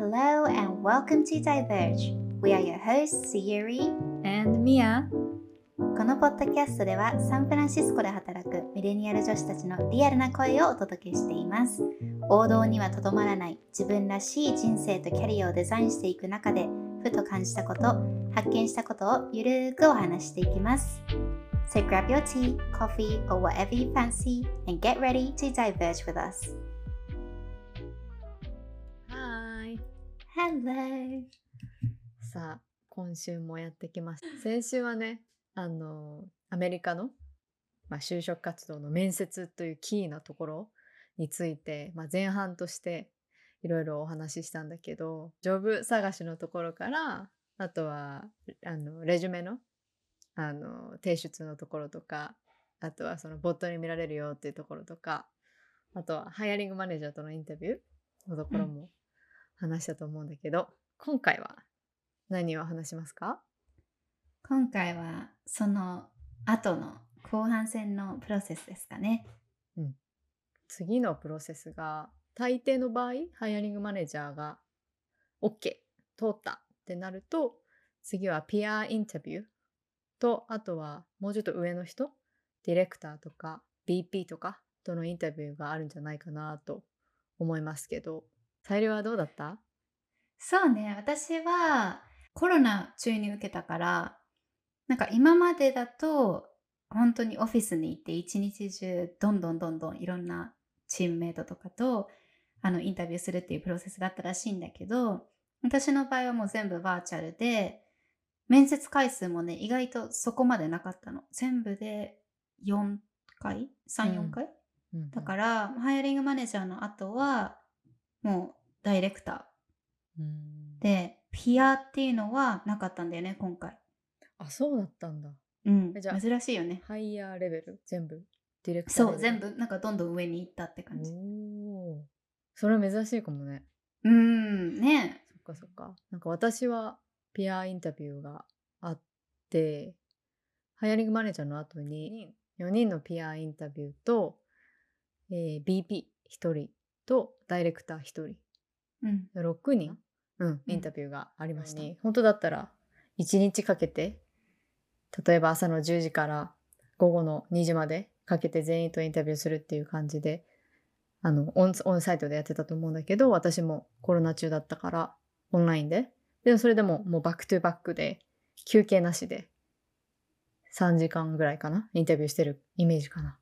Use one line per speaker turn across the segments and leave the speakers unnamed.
Hello and welcome to Diverge. We are your hosts, Sayuri.
and Mia
このポッドキャストではサンフランシスコで働くミレニアル女子たちのリアルな声をお届けしています。王道にはとどまらない自分らしい人生とキャリアをデザインしていく中で、ふと感じたこと、発見したことをゆるーくお話ししていきます。So grab your tea, coffee, or whatever you fancy and get ready to diverge with us. Hello!
さあ今週もやってきました先週はねあのアメリカの、まあ、就職活動の面接というキーなところについて、まあ、前半としていろいろお話ししたんだけどジョブ探しのところからあとはあのレジュメのあの提出のところとかあとはそのボットに見られるよっていうところとかあとはハイアリングマネージャーとのインタビューのところも話したと思うんだけど、今回は何を話しますか？
今回はその後の後半戦のプロセスですかね。
次のプロセスが大抵の場合ハイアリングマネージャーが OK 通ったってなると次はピアインタビューとあとはもうちょっと上の人ディレクターとか BP とかとのインタビューがあるんじゃないかなと思いますけど裁量はどうだった？
そうね、私はコロナ中に受けたから、なんか今までだと本当にオフィスに行って一日中どんどんどんどんいろんなチームメイトとかとあのインタビューするっていうプロセスだったらしいんだけど、私の場合はもう全部バーチャルで、面接回数もね、意外とそこまでなかったの。全部で4回 ?3、4回、だから、ハイアリングマネージャーの後は、もうダイレクター。
うん。
で、ピアっていうのはなかったんだよね、今回。
あそうだったんだ。
うん。
えじゃあ
珍しいよね。
ハイヤーレベル？全部？ディレクター
そう、全部、なんかどんどん上に行ったって感じ。
おー。それは珍しいかもね。
うーん、ね。
そっかそっか。なんか私はピアインタビューがあってハイアリングマネージャーの後に4人のピアインタビューと、えー BP1 人とダイレクター1人。
うん。
6人、うん、インタビューがありました、本当だったら1日かけて例えば朝の10時から午後の2時までかけて全員とインタビューするっていう感じであの on onsite でやってたと思うんだけど私もコロナ中だったからオンラインで。でもそれでももう back to back で休憩なしで3時間ぐらいかなインタビューしてるイメージかな。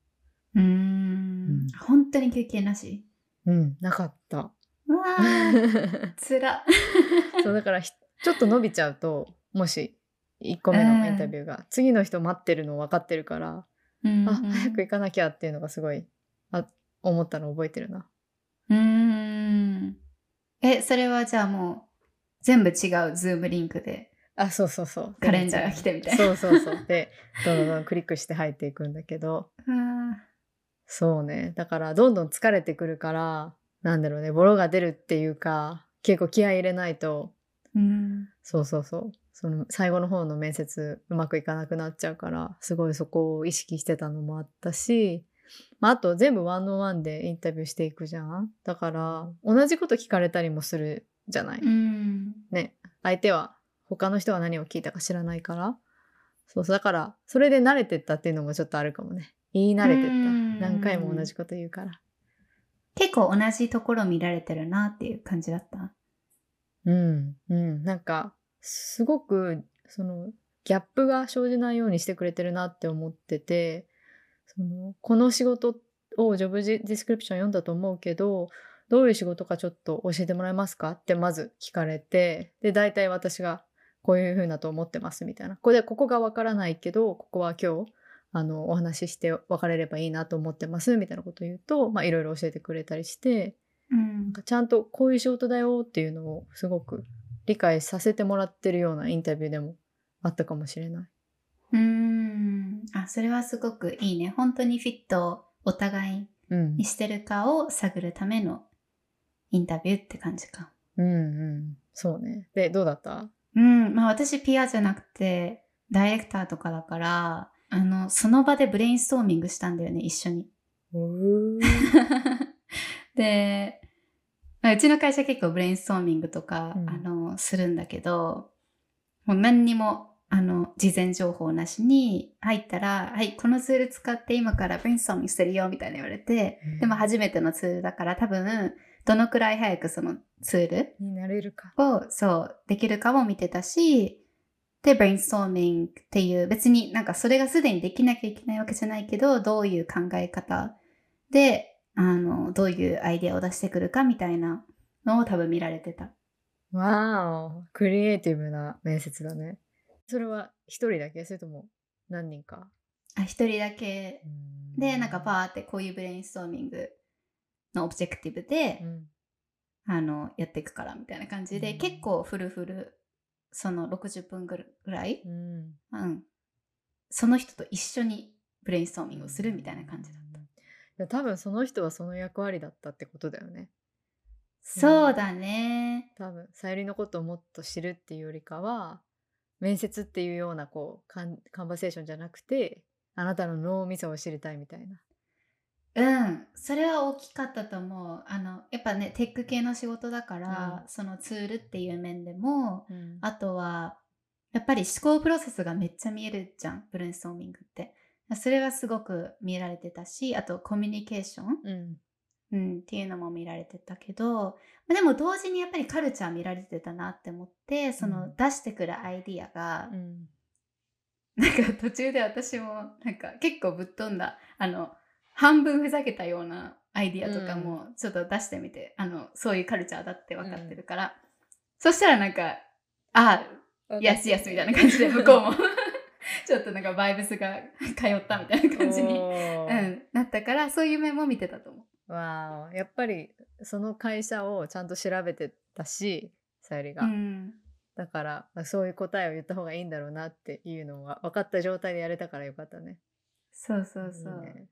うー
うん
ん。本当に休憩なし？
うんなかった
うわー、つら。
そうだからひちょっと伸びちゃうともし1個目のインタビューが、次の人待ってるの分かってるから、
うん
あ早く行かなきゃっていうのがすごいあ思ったの覚えてるな。
うーん。え、それはじゃあもう全部違うズームリンクで
あそうそうそう
カレンダーが来てみたいな。
そうそうそうでどんどんクリックして入っていくんだけど
うわ
そうね。だからどんどん疲れてくるからなんだろうねボロが出るっていうか結構気合い入れないと。
ーうん。
そうそうそう。その最後の方の面接うまくいかなくなっちゃうからすごいそこを意識してたのもあったし、まあ、あと全部ワンオンワンでインタビューしていくじゃん。だから同じこと聞かれたりもするじゃない、
うん。
ね。相手は他の人が何を聞いたか知らないから。そうそうだからそれで慣れてったっていうのもちょっとあるかもね。言い慣れてった。
うん
何回も同じこと言うから。
結構同じところ見られてるなっていう感じだった。
うん。うん。なんかすごくそのギャップが生じないようにしてくれてるなって思っててそのこの仕事をジョブディスクリプション読んだと思うけどどういう仕事かちょっと教えてもらえますかってまず聞かれてで大体私がこういう風なと思ってますみたいな。これでここがわからないけどここは今日あのお話しして分かれればいいなと思ってますみたいなことを言うとまあいろいろ教えてくれたりして
うん
なんかちゃんとこういう仕事だよっていうのをすごく理解させてもらってるようなインタビューでもあったかもしれない。
うーん。あ、それはすごくいいね。本当にフィットをお互い
うん
に、してるかを探るためのインタビューって感じか。
うんうんそうね。でどうだった？
うん。まあ私ピアじゃなくてダイレクターとかだから、あの、その場でブレインストーミングしたんだよね、一緒に。で、うちの会社結構ブレインストーミングとか、
うん
あのするんだけどもう何にもあの事前情報なしに入ったら「はいこのツール使って今からブレインストーミングしてるよ」みたいな言われて、でも初めてのツールだから多分どのくらい早くそのツール
に慣れるか。
をそうできるかも見てたしでブレインストーミングっていう別になんかそれがすでにできなきゃいけないわけじゃないけどどういう考え方であのどういうアイデアを出してくるかみたいなのを多分見られてた。
わお、クリエイティブな面接だね。それは一人だけ？それとも何人か？
あ一人だけ。でなんかパーってこういうブレインストーミングの objective で、
うん。
あのやっていくからみたいな感じで、
うん。
結構フルフルその60分ぐらい、
うん
うん、その人と一緒にブレインストーミングをするみたいな感じだった。
いや多分その人はその役割だったってことだよね。
そうだね。
多分さゆりのことをもっと知るっていうよりかは面接っていうようなこうカンカンバセーションじゃなくてあなたの脳みそを知りたいみたいな。
うん、それは大きかったと思う。あのやっぱねテック系の仕事だから、
う
そのツールっていう面でも
うん。
あとはやっぱり思考プロセスがめっちゃ見えるじゃんブレインストーミングって。それはすごく見られてたしあとコミュニケーション、
うん。
うん、っていうのも見られてたけどまあでも同時にやっぱりカルチャー見られてたなって思ってその
うん
出してくるアイディアが、
うん。
なんか途中で私もなんか結構ぶっ飛んだ。あの半分ふざけたようなアイディアとかもちょっと出してみて、あのそういうカルチャーだって分かってるから、そしたらなんかあやすやすみたいな感じで 向こうも。ちょっとなんかバイブスが通ったみたいな感じに、
お
う
ー
ん、なったからそういう面も見てたと思う。
わあやっぱりその会社をちゃんと調べてたしさゆりが、
うん。
だから、まあ、そういう答えを言った方がいいんだろうなっていうのは分かった状態でやれたからよかったね。
そうそうそう。
いいね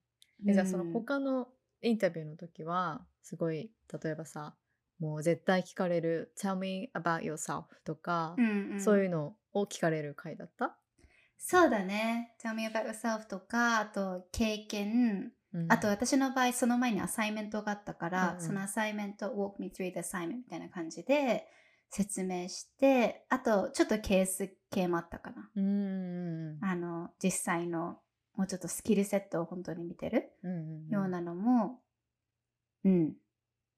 えじゃあその
うん。
他のインタビューの時はすごい例えばさもう絶対聞かれる「Tell me about yourself」とか、
うんうん。
そういうのを聞かれる回だった、
そうだね。Tell me about yourself とか、あと経験、
うん。
あと私の場合その前にアサイメントがあったから、
うんうん。
そのアサイメント walk me through the assignment みたいな感じで説明してあとちょっとケース系もあったかな。あの実際のもうちょっとスキルセットを本当に見てる
うんうん
ようなのもうん、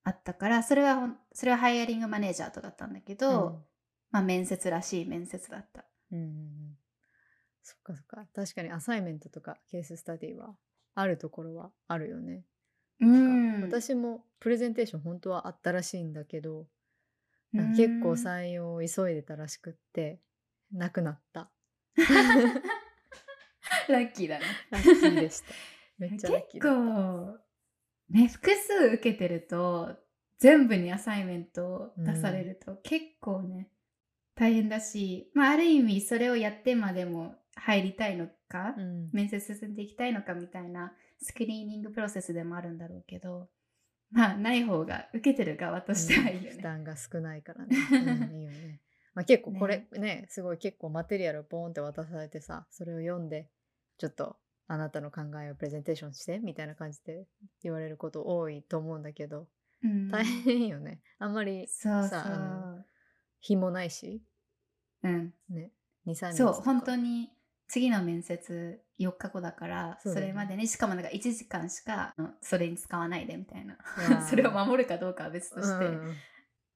あったからそれはそれはハイアリングマネージャーとだったんだけど、まあ面接らしい面接だった。
うんうんうん。うんそっかそっか。確かにアサイメントとかケーススタディはあるところはあるよね。
うん。
私もプレゼンテーション本当はあったらしいんだけど結構採用を急いでたらしくってなくなった。
ラッキーだね
ラッキーでした。めっちゃラッキー
結
だった。
構ね複数受けてると全部にアサイメントを出されると、結構ね大変だし、まあ、ある意味それをやってまでも入りたいのか、
うん
面接進んでいきたいのかみたいなスクリーニングプロセスでもあるんだろうけどまあない方が受けてる側としてはいいよね。
うん負担が少ないからね。うんいいよね。まあ、結構これ ねすごい結構マテリアルをポーンって渡されてさそれを読んでちょっとあなたの考えをプレゼンテーションしてみたいな感じで言われること多いと思うんだけど
うん。
大変よね。あんまり
そうそ
さ。日もないし？
うん、
ね。23日
そう本当に次の面接4日後だからそ,、れまでにしかもなんか1時間しかうんそれに使わないでみたいな。それを守るかどうかは別として、
うん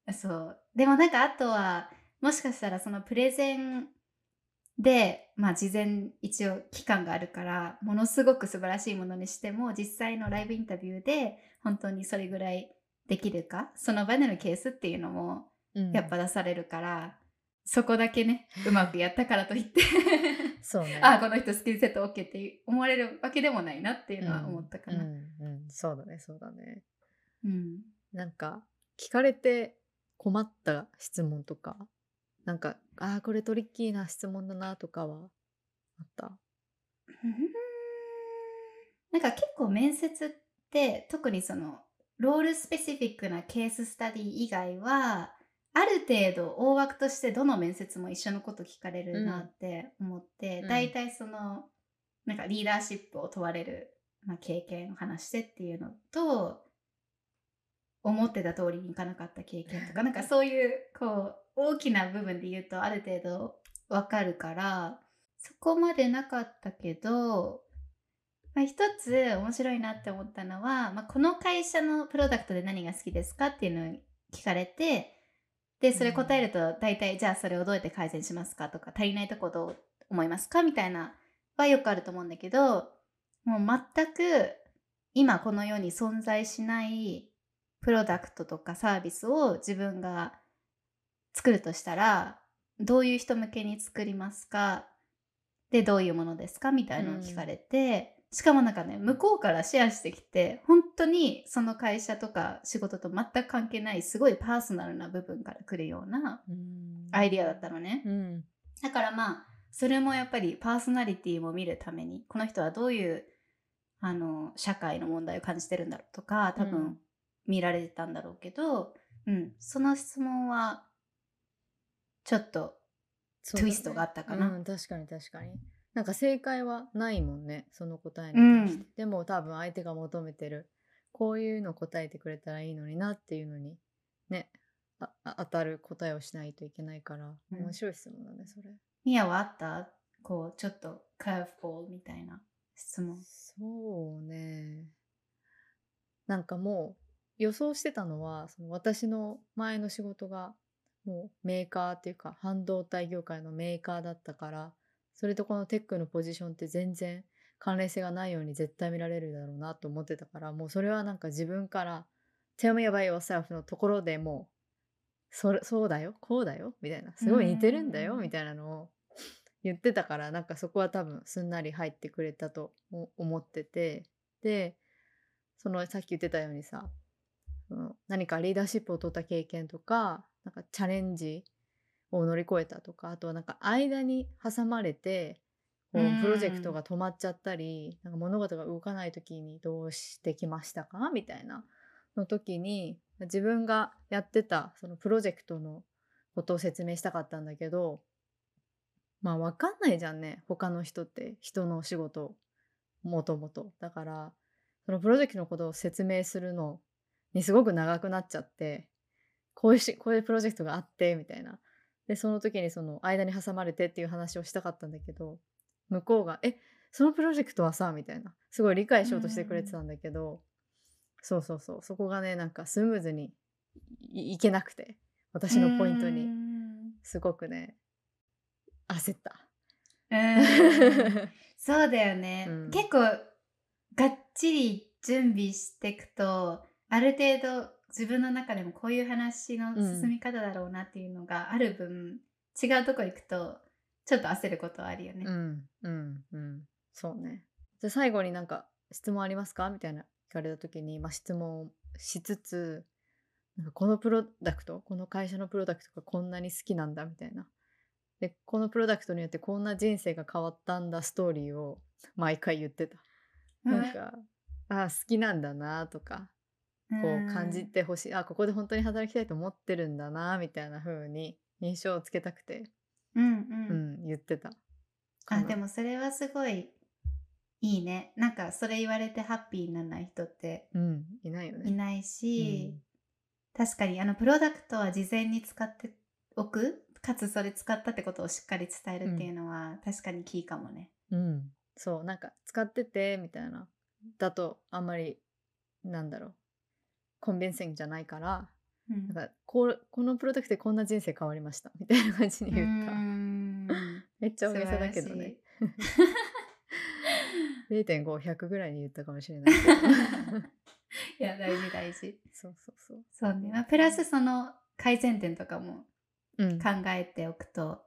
うん。
そう。でもなんかあとはもしかしたらそのプレゼンでまあ事前一応期間があるからものすごく素晴らしいものにしても実際のライブインタビューで本当にそれぐらいできるかその場でのケースっていうのも
うん。
やっぱ出されるから、そこだけねうまくやったからといって。
そうね。
あこの人スキルセット OK って思われるわけでもないなっていうのは思ったかな。
うんうんうん。そうだねそうだね。
うん。
なんか聞かれて困った質問とかなんかあーこれトリッキーな質問だなとかはあった？
なんか結構面接って特にそのロールスペシフィックなケーススタディ以外はある程度大枠としてどの面接も一緒のこと聞かれるなって思って、
うん。
大体そのなんかリーダーシップを問われる、まあ、経験を話してっていうのと思ってた通りにいかなかった経験とかなんかそういうこう大きな部分で言うとある程度わかるからそこまでなかったけど、まあ、一つ面白いなって思ったのは、まあ、この会社のプロダクトで何が好きですかっていうのを聞かれてでそれ答えると大体、じゃあそれをどうやって改善しますかとか足りないとこどう思いますかみたいなはよくあると思うんだけどもう全く今この世に存在しないプロダクトとかサービスを自分が作るとしたらどういう人向けに作りますか？でどういうものですか？みたいなのを聞かれて、うん、しかもなんかね向こうからシェアしてきて本当にその会社とか仕事と全く関係ないすごいパーソナルな部分から来るようなアイディアだったのね、
うん、
だからまあそれもやっぱりパーソナリティも見るためにこの人はどういうあの社会の問題を感じてるんだろうとか多分見られてたんだろうけど、うん、うん、その質問はちょっとトゥイストがあったかな、
ねうん、確かに確かに。なんか正解はないもんねその答えに対して、うん、でも多分相手が求めてるこういうの答えてくれたらいいのになっていうのにね当たる答えをしないといけないから面白い質問だねそれ。
ミヤはあった？こうちょっとカーフボールみたいな質問。
そうね。なんかもう予想してたのはその私の前の仕事がもうメーカーっていうか半導体業界のメーカーだったからそれとこのテックのポジションって全然関連性がないように絶対見られるだろうなと思ってたからもうそれはなんか自分から「Tell me about yourself」のところでもうそそうだよこうだよみたいなすごい似てるんだよみたいなのを 言ってたからなんかそこは多分すんなり入ってくれたと思っててでそのさっき言ってたようにさ何かリーダーシップを取った経験とかなんかチャレンジを乗り越えたとかあとはなんか間に挟まれてこうプロジェクトが止まっちゃったりなんか物事が動かない時にどうしてきましたか？みたいなの時に自分がやってたそのプロジェクトのことを説明したかったんだけどまあ分かんないじゃんね他の人って人のお仕事もともとだからそのプロジェクトのことを説明するのにすごく長くなっちゃってこういうしこういうプロジェクトがあってみたいな。でその時にその間に挟まれてっていう話をしたかったんだけど向こうが「えそのプロジェクトはさ」みたいなすごい理解しようとしてくれてたんだけど、そうそうそう。そこがねなんかスムーズにいけなくて私のポイントに。すごくね焦った。
そうだよね、うん、結構がっちり準備していくとある程度自分の中でもこういう話の進み方だろうなっていうのがある分、うん、違うとこ行くとちょっと焦ることはあるよね。
うんうんうんそうね。じゃあ最後になんか質問ありますかみたいな聞かれた時に、まあ、質問しつつなんかこのプロダクトこの会社のプロダクトがこんなに好きなんだみたいなでこのプロダクトによってこんな人生が変わったんだストーリーを毎回言ってた。なんか、ああ好きなんだなとかこう感じてほしい、あここで本当に働きたいと思ってるんだなみたいな風に印象をつけたくて、
うんうん、
うん、言ってた。
あでもそれはすごいいいね。なんかそれ言われてハッピーにならない人って、
うん、いないよね。
いないし、うん、確かにあのプロダクトは事前に使っておくかつそれ使ったってことをしっかり伝えるっていうのは、確かにキーかもね。
うん。そうなんか使っててみたいな。だとあんまりなんだろうコンビンセングじゃないから、うん、なんかこうこのプロダクトでこんな人生変わりましたみたいな感じに言った。めっちゃ大げさだけどね。0.5100ぐらいに言ったかもしれないけど。
いや大事大事。
そうそうそう。
そうね。まあ、プラスその改善点とかも考えておくと、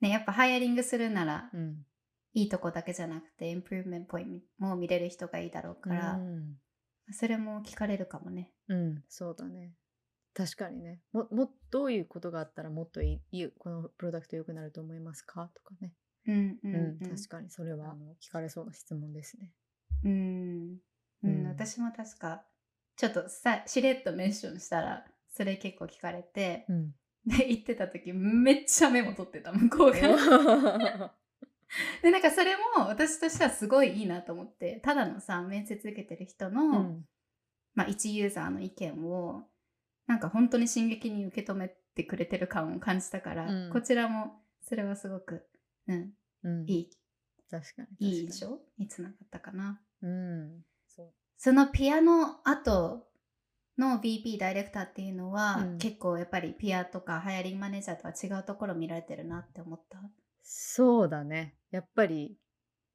うん、ねやっぱハイアリングするなら、うん、いいとこだけじゃなくてインプルーメントポイントも見れる人がいいだろうから、うん、それも聞かれるかもね。
うん、そうだね。確かにね。も、も、どういうことがあったらもっといい、このプロダクト良くなると思いますか？とかね。
うんうん、
うん、確かにそれはあの聞かれそうな質問ですね。
うん、うん、私も確かちょっとさしれっとメンションしたらそれ結構聞かれて、
うん、
で行ってた時めっちゃメモ取ってた向 こうが。でなんかそれも私としてはすごいいいなと思ってただのさ面接受けてる人の、うん、まあ、一ユーザーの意見をなんか本当に進撃に受け止めてくれてる感を感じたから、
うん。
こちらもそれはすごく、うん、
うん、
いい。
確かに
いい印象に。つながったかな。
にうん。そう。
そのピアノ後の VP ダイレクターっていうのは、
うん。
結構やっぱりピアとかハイアリングマネージャーとは違うところ見られてるなって思った。
そうだね。やっぱり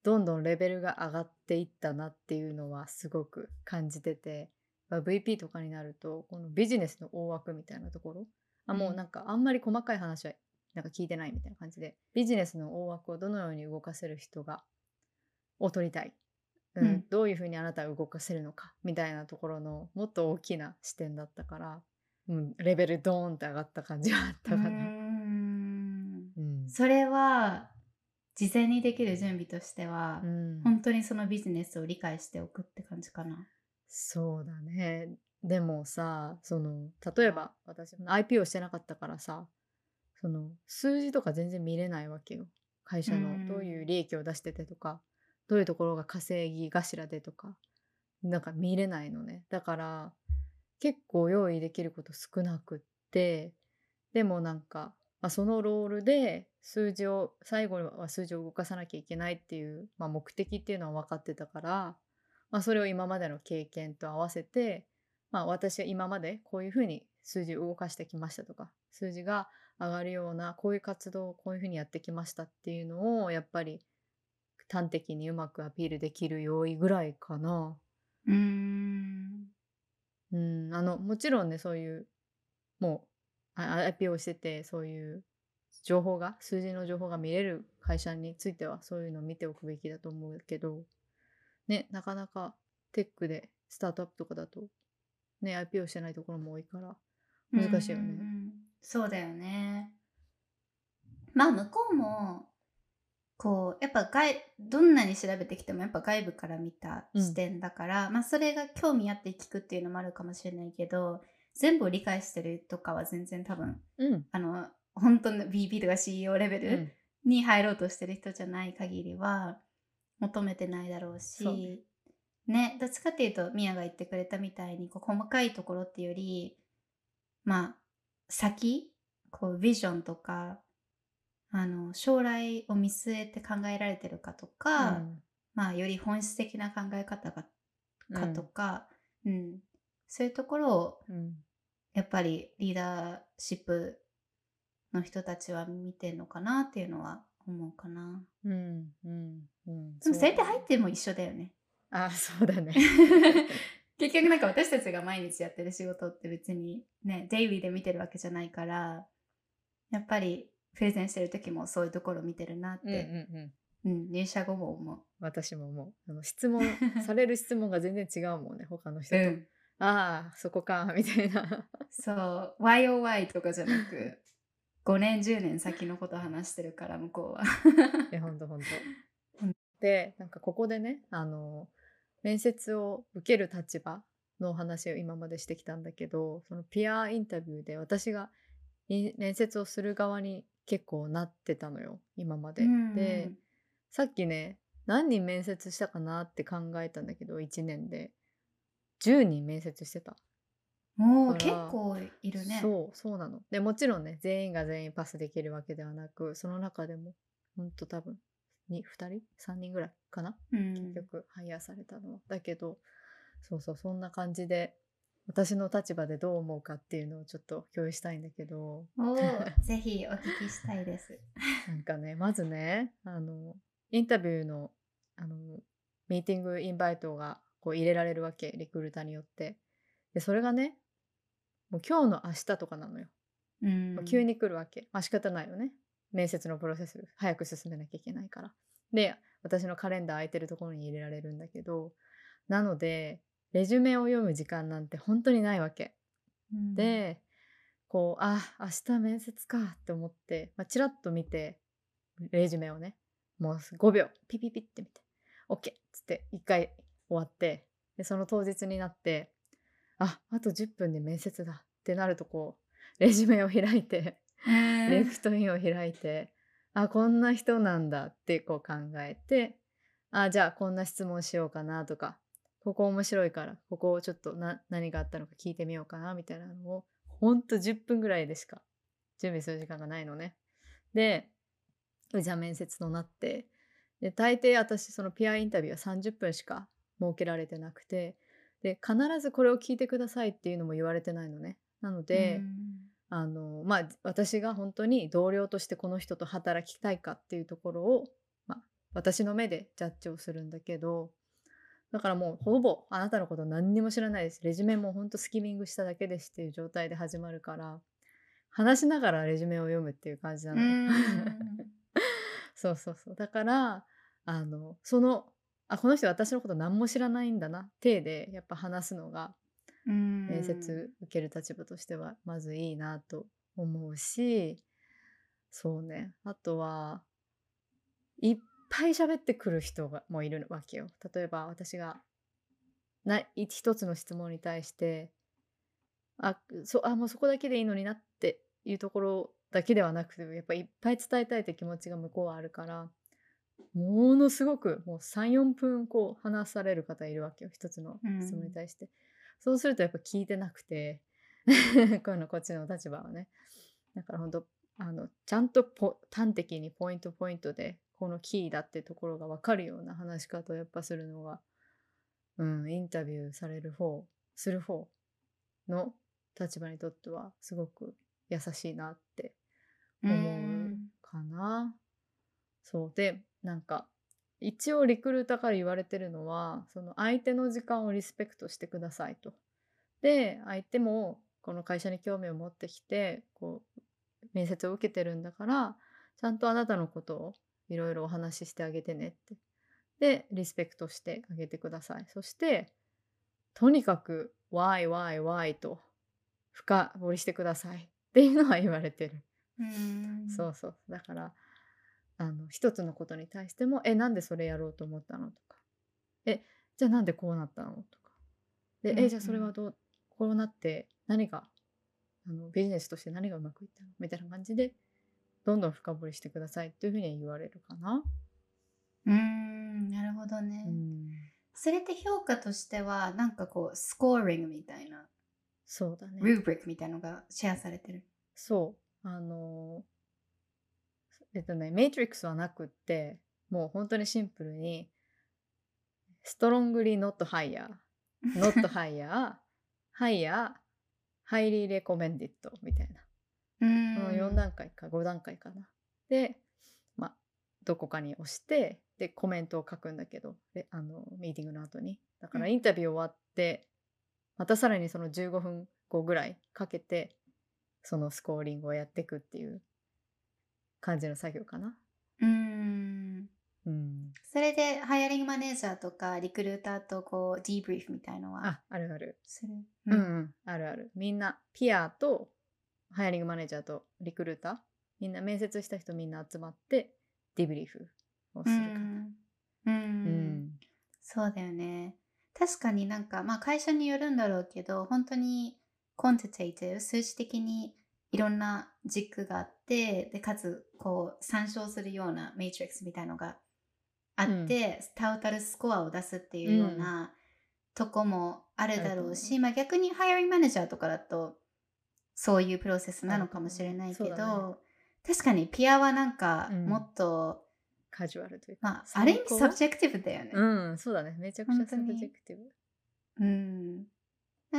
どんどんレベルが上がっていったなっていうのはすごく感じてて、まあ VP とかになるとこのビジネスの大枠みたいなところ。あもうなんかあんまり細かい話はなんか聞いてないみたいな感じで。ビジネスの大枠をどのように動かせる人がを取りたい、うん
うん。
どういうふうにあなたは動かせるのかみたいなところのもっと大きな視点だったから、うん、レベルドーンって上がった感じはあったかな。
それは事前にできる準備としては、
うん
本当にそのビジネスを理解しておくって感じかな。
そうだね。でもさ、その、例えば私、IP をしてなかったからさ、その、数字とか全然見れないわけよ。会社
うん
のどういう利益を出しててとか、どういうところが稼ぎ頭でとか、なんか見れないのね。だから、結構用意できること少なくって、でもなんか、まあ、そのロールで数字を、最後は数字を動かさなきゃいけないっていう、まあ、目的っていうのは分かってたから、まあ、それを今までの経験と合わせて、まあ、私は今までこういうふうに数字を動かしてきましたとか数字が上がるようなこういう活動をこういうふうにやってきましたっていうのをやっぱり端的にうまくアピールできる用意ぐらいかな。
うーん。
うん、あのもちろんねそういうもうあ IP をしててそういう情報が数字の情報が見れる会社についてはそういうのを見ておくべきだと思うけどねなかなかテックでスタートアップとかだとね IP をしてないところも多いから難しいよね
うんうん。うんそうだよね。まあ向こうもこうやっぱ外どんなに調べてきてもやっぱ外部から見た視点だから、まあそれが興味あって聞くっていうのもあるかもしれないけど全部を理解してるとかは全然多分
うん。
あの本当の BP とか CEO レベル
うん。
に入ろうとしてる人じゃない限りは求めてないだろうし
ね。
ねどっちかっていうとミヤが言ってくれたみたいにこう細かいところっていうよりまあ先こうビジョンとかあの将来を見据えて考えられてるかとか、まあより本質的な考え方がかとか、うん。そういうところを
うんうん
やっぱりリーダーシップの人たちは見てんのかなっていうのは思うかな。
うんうんうん
でもそれって入っても一緒だよね。
あそうだね
結局なんか私たちが毎日やってる仕事って別にね、デイリーで見てるわけじゃないから、やっぱりプレゼンしてる時もそういうところ見てるなっ
うんうん
て、
うん
うん入社後も思
私ももうあの質問される質問が全然違うもんね他の人
う。
と、
うん。
ああそこかみたいな
そう、YOY とかじゃなく、5年、10年先のこと話してるから、向こうは。
いやほんとほんと
うん。
でなんかここでねあの面接を受ける立場のお話を今までしてきたんだけどそのピアインタビューで私がい面接をする側に結構なってたのよ今まで。
うん
でさっきね何人面接したかなって考えたんだけど1年で10人面接してた。
もう結構いるね。
そうそうなのでもちろんね全員が全員パスできるわけではなくその中でもほんと多分に2人？3人ぐらいかな？
うん
結局ハイヤーされたのは、だけどそうそうそんな感じで私の立場でどう思うかっていうのをちょっと共有したいんだけど
ぜひお聞きしたいです。
なんかねまずねあのインタビューのあのミーティングインバイトがこう入れられるわけリクルーターによってでそれがねもう今日の明日とかなのよ
うん
まあ急に来るわけ。まあ仕方ないよね。面接のプロセス早く進めなきゃいけないから。で、私のカレンダー空いてるところに入れられるんだけど、なので、レジュメを読む時間なんて本当にないわけ。
うん
で、こう、あ、明日面接かって思って、まあ、チラッと見て、レジュメをね、もう5秒、ピピピって見て、OK! っつって1回終わって、で、その当日になって、あ、あと10分で面接だってなるとこう、レジュメを開いて、
うん
レフトインを開いて、あ、こんな人なんだってこう考えて、あ、じゃあこんな質問しようかなとか、ここ面白いからここをちょっとな何があったのか聞いてみようかなみたいなのをほんと10分ぐらいでしか準備する時間がないのね。でじゃあ面接となってで大抵私そのピアインタビューは30分しか設けられてなくてで必ずこれを聞いてくださいっていうのも言われてないのね。なので、あのまあ私が本当に同僚としてこの人と働きたいかっていうところを、まあ、私の目でジャッジをするんだけどだからもうほぼあなたのこと何にも知らないですレジュメも本当スキミングしただけですっていう状態で始まるから話しながらレジュメを読むっていう感じなのよ。そうそうそうだからあのそのあこの人私のこと何も知らないんだな体でやっぱ話すのが面接受ける立場としてはまずいいなと思うしそうねあとはいっぱい喋ってくる人がもいるわけよ。例えば私がな一つの質問に対してあそあもうそこだけでいいのになっていうところだけではなくてやっぱいっぱい伝えたいって気持ちが向こうはあるからものすごくもう34分こう話される方いるわけよ一つの質問に対して、うん、そうするとやっぱ聞いてなくて このこっちの立場はね。だから本当あのちゃんと端的にポイントポイントでこのキーだってところが分かるような話し方をやっぱするのが、うん、インタビューされる方する方の立場にとってはすごく優しいなって思うかな。そう。でなんか一応リクルーターから言われてるのはその相手の時間をリスペクトしてくださいと。で相手もこの会社に興味を持ってきてこう面接を受けてるんだからちゃんとあなたのことをいろいろお話ししてあげてねって。でリスペクトしてあげてください。そしてとにかく why why why と深掘りしてくださいっていうのは言われてる。うそうそうだからあの一つのことに対しても「えなんでそれやろうと思ったの?」とか「えじゃあなんでこうなったの?」とかで「えじゃあそれはどうこうなって何があのビジネスとして何がうまくいったの?」みたいな感じでどんどん深掘りしてくださいっていうふうに言われるかな。
うーんなるほどね。それって評価としてはなんかこうスコーリングみたいな
そうだね。
ルーブリックみたいのがシェアされてる。
そうあのえっとね、 matrix はなくって、もう本当にシンプルに、 strongly not hire、not hire、hire、highly recommended みたいな。この4段階か5段階かな。で、まあ、どこかに押して、で、コメントを書くんだけど、であのミーティングの後に。だからインタビュー終わって、またさらにその15分後ぐらいかけて、そのスコーリングをやっていくっていう感じの作業かな。
うん。うん。それで、ハイアリングマネージャーとか、リクルーターとこう、ディーブリーフみたいのは
あ、あるある。
する？
うん、うん、うん、あるある。みんな、ピアと、ハイアリングマネージャーとリクルーター、みんな面接した人みんな集まって、ディブリーフをするかな。うん。
うん、そうだよね。確かになんか、まあ会社によるんだろうけど、本当にコンテテイティブ、数字的にいろんな軸があってでかつこう参照するようなメイトリックスみたいのがあって、うん、タウタルスコアを出すっていうようなとこもあるだろうし、うん、まあ、逆にハイアリングマネージャーとかだとそういうプロセスなのかもしれないけど、ね、確かに peer はなんかもっと、
カジュアルという
か、まあ、ある意味 subj ective だよね。
うん、そうだね。めちゃくちゃ
subjective。うん。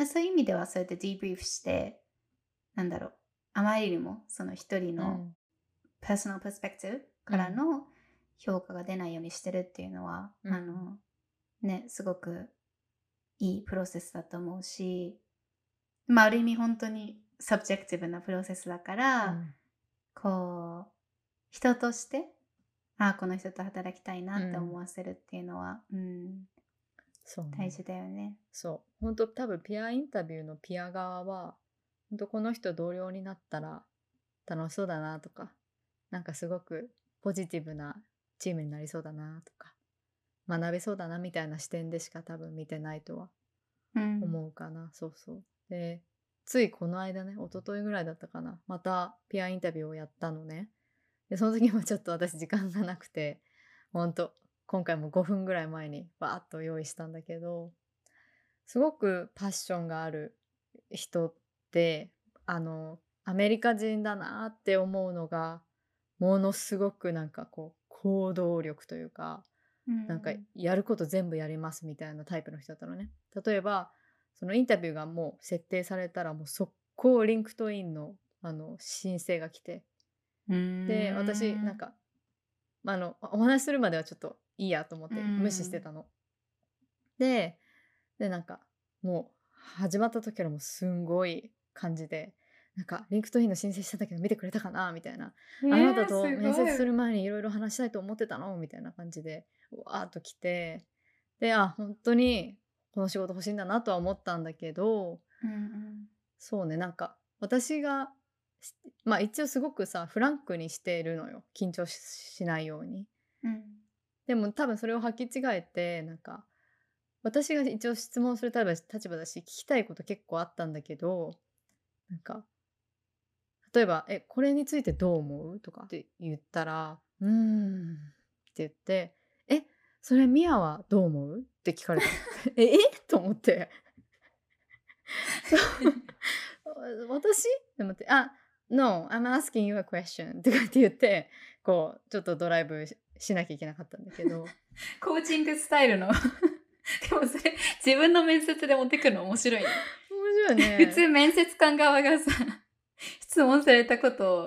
そういう意味ではそうやって debrief して、なんだろう、あまりにもその一人の personal perspective からの評価が出ないようにしてるっていうのは、うん、あのねすごくいいプロセスだと思うし、まあ、ある意味本当に subjective なプロセスだから、うん、こう人としてああこの人と働きたいなって思わせるっていうのは、うん、うん、そう、ね、大事だよね。
そう。本当多分 peer interview の peer 側は本当この人同僚になったら楽しそうだなとかなんかすごくポジティブなチームになりそうだなとか学べそうだなみたいな視点でしか多分見てないとは思うかな、うん、そうそう。でついこの間ね一昨日ぐらいだったかな。またピアインタビューをやったのね。でその時もちょっと私時間がなくてほんと今回も5分ぐらい前にバーッと用意したんだけどすごくパッションがある人ってあのアメリカ人だなって思うのがものすごくなんかこう行動力というかなんかやること全部やりますみたいなタイプの人だったのね。例えばそのインタビューがもう設定されたらもう速攻 LinkedIn のあの申請が来てで私なんか、まあ、あのお話しするまではちょっといいやと思って無視してたの。ででなんかもう始まった時からもうすんごい感じでなんか LinkedIn の申請したんだけど見てくれたかなみたいな、あなたと面接する前にいろいろ話したいと思ってたのみたいな感じでわーっと来てであ本当にこの仕事欲しいんだなとは思ったんだけど、
うんうん、
そうねなんか私がまあ一応すごくさフランクにしてるのよ。緊張しないように、
うん、
でも多分それを履き違えてなんか私が一応質問する立場だし聞きたいこと結構あったんだけどなんか例えば「えこれについてどう思う?」とかって言ったら「うん」って言って「えそれミアはどう思う?」って聞かれたええ？と思って。私？でもって「あ No I'm asking you a question」とかって言ってこうちょっとドライブしなきゃいけなかったんだけど。
コーチングスタイルの。でもそれ自分の面接で持ってくるの面白いね。
面白いね。
普通面接官側がさ 質問されたことを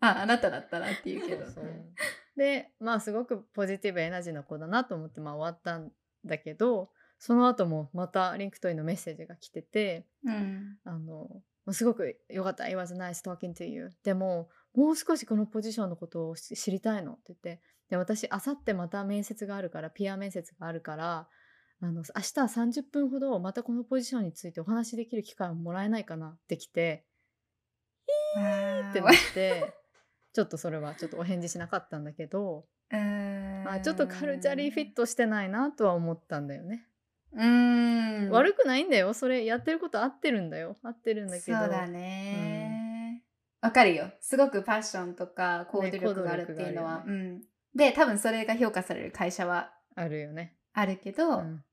ああなただったなっていうけど。
でまあすごく positive energy の子だなと思ってまあ終わったんだけどその後もまた LinkedIn のメッセージが来てて、
うん、
あのすごくよかった「It was nice talking to you」でももう少しこのポジションのことを知りたいのって言ってで私あさってまた面接があるからピア面接があるからあの明日は30分ほどまたこのポジションについてお話しできる機会をもらえないかなってきて。ってなって。ちょっとそれはちょっとお返事しなかったんだけど、まあ、ちょっとカルチャリーフィットしてないなとは思ったんだよね。
うん。
悪くないんだよ。それやってること合ってるんだよ。合ってるんだけど。
そうだね。わ、うん、かるよ。すごくパッションとか行動力があるっていうのは、ねね、うん。で多分それが評価される会社は
あるよね。
あるけど、うん、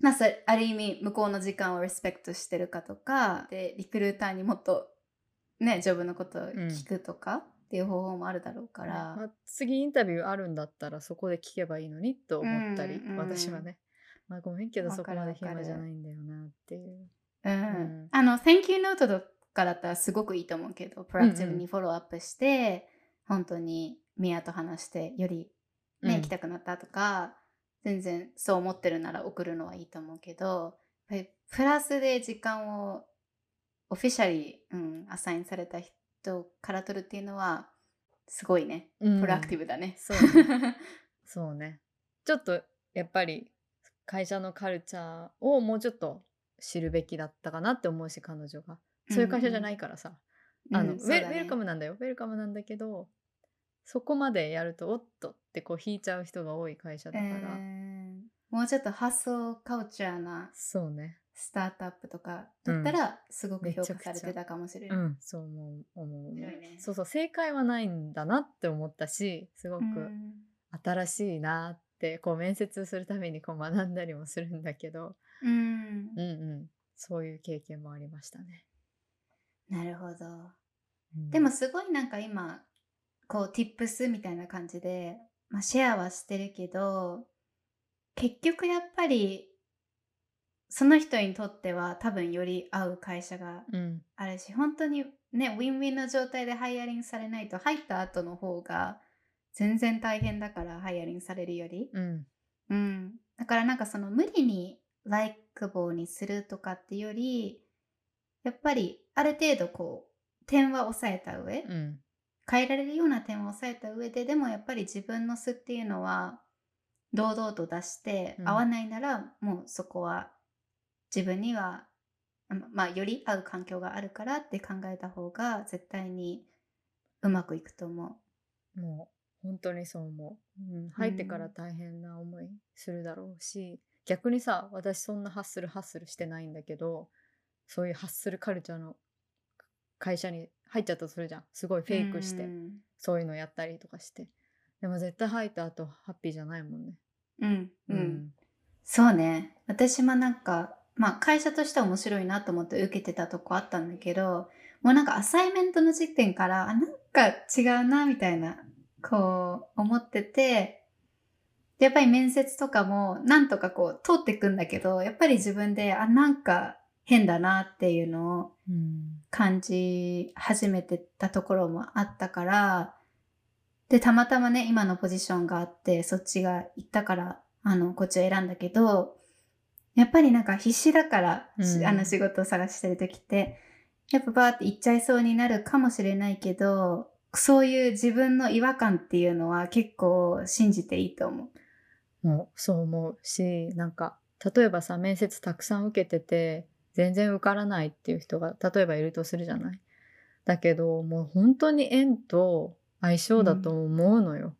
まあある意味向こうの時間をリスペクトしてるかとかでリクルーターにもっとね、ジョブのことを聞くとか、っていう方法もあるだろうから、
まあ、次インタビューあるんだったらそこで聞けばいいのにと思ったり、うんうん、私はね、まあ、ごめんけどそこまで暇じゃないんだよなっていう。
うん、うん、あの Thank you note とかだったらすごくいいと思うけどプロアクティブにフォローアップして、うんうん、本当にミアと話してよりね、行きたくなったとか全然そう思ってるなら送るのはいいと思うけどプラスで時間をオフィシャリー、うん、アサインされた人から取るっていうのはすごいね、うん、プロアクティブだね。
そうね。そうね。ちょっとやっぱり会社のカルチャーをもうちょっと知るべきだったかなって思うし彼女が。そういう会社じゃないからさ、うん、あの、うん、ウェ、ね、ウェルカムなんだよ。ウェルカムなんだけどそこまでやるとおっとってこう引いちゃう人が多い会社だから、え
ー、もうちょっと発想カルチャーな
そうね。
スタートアップとかだったらすごく評価されてたかもしれない。
うん、そう思う思う、ね、そうそう正解はないんだなって思ったしすごく新しいなってこう面接するためにこう学んだりもするんだけど、
うん、うん
うん。そういう経験もありましたね。
なるほど。うん、でもすごいなんか今こう tips みたいな感じで、まあ、シェアはしてるけど結局やっぱりその人にとっては多分より合う会社があるし、うん、本当にねウィンウィンの状態でハイアリングされないと入った後の方が全然大変だからハイアリングされるより、
うん、
うん、だからなんかその無理にライクボーにするとかってよりやっぱりある程度こう点は抑えた上、
うん、
変えられるような点は抑えた上ででもやっぱり自分の素っていうのは堂々と出して、合わないならもうそこは自分には、まあ、より合う環境があるからって考えた方が絶対にうまくいくと思
う。もう本当にそう思う、うん、入ってから大変な思いするだろうし、うん、逆にさ私そんなハッスルハッスルしてないんだけどそういうハッスルカルチャーの会社に入っちゃったとするじゃん。すごいフェイクして、うん、そういうのやったりとかして。でも絶対入った後ハッピーじゃないもんね。
うんうん、うん、そうね。私もなんかまあ会社としては面白いなと思って受けてたとこあったんだけど、もうなんかアサイメントの時点から、あ、なんか違うな、みたいな、こう思ってて、でやっぱり面接とかもなんとかこう通っていくんだけど、やっぱり自分で、あ、なんか変だなっていうのを
うん
感じ始めてたところもあったから、で、たまたまね、今のポジションがあって、そっちが行ったから、あの、こっちを選んだけど、やっぱりなんか必死だから、し
うん
あの仕事を探してる時って、やっぱバーって行っちゃいそうになるかもしれないけど、そういう自分の違和感っていうのは結構信じていいと思う。
もうそう思うしなんか例えばさ面接たくさん受けてて全然受からないっていう人が例えばいるとするじゃない。だけどもう本当に縁と相性だと思うのよ、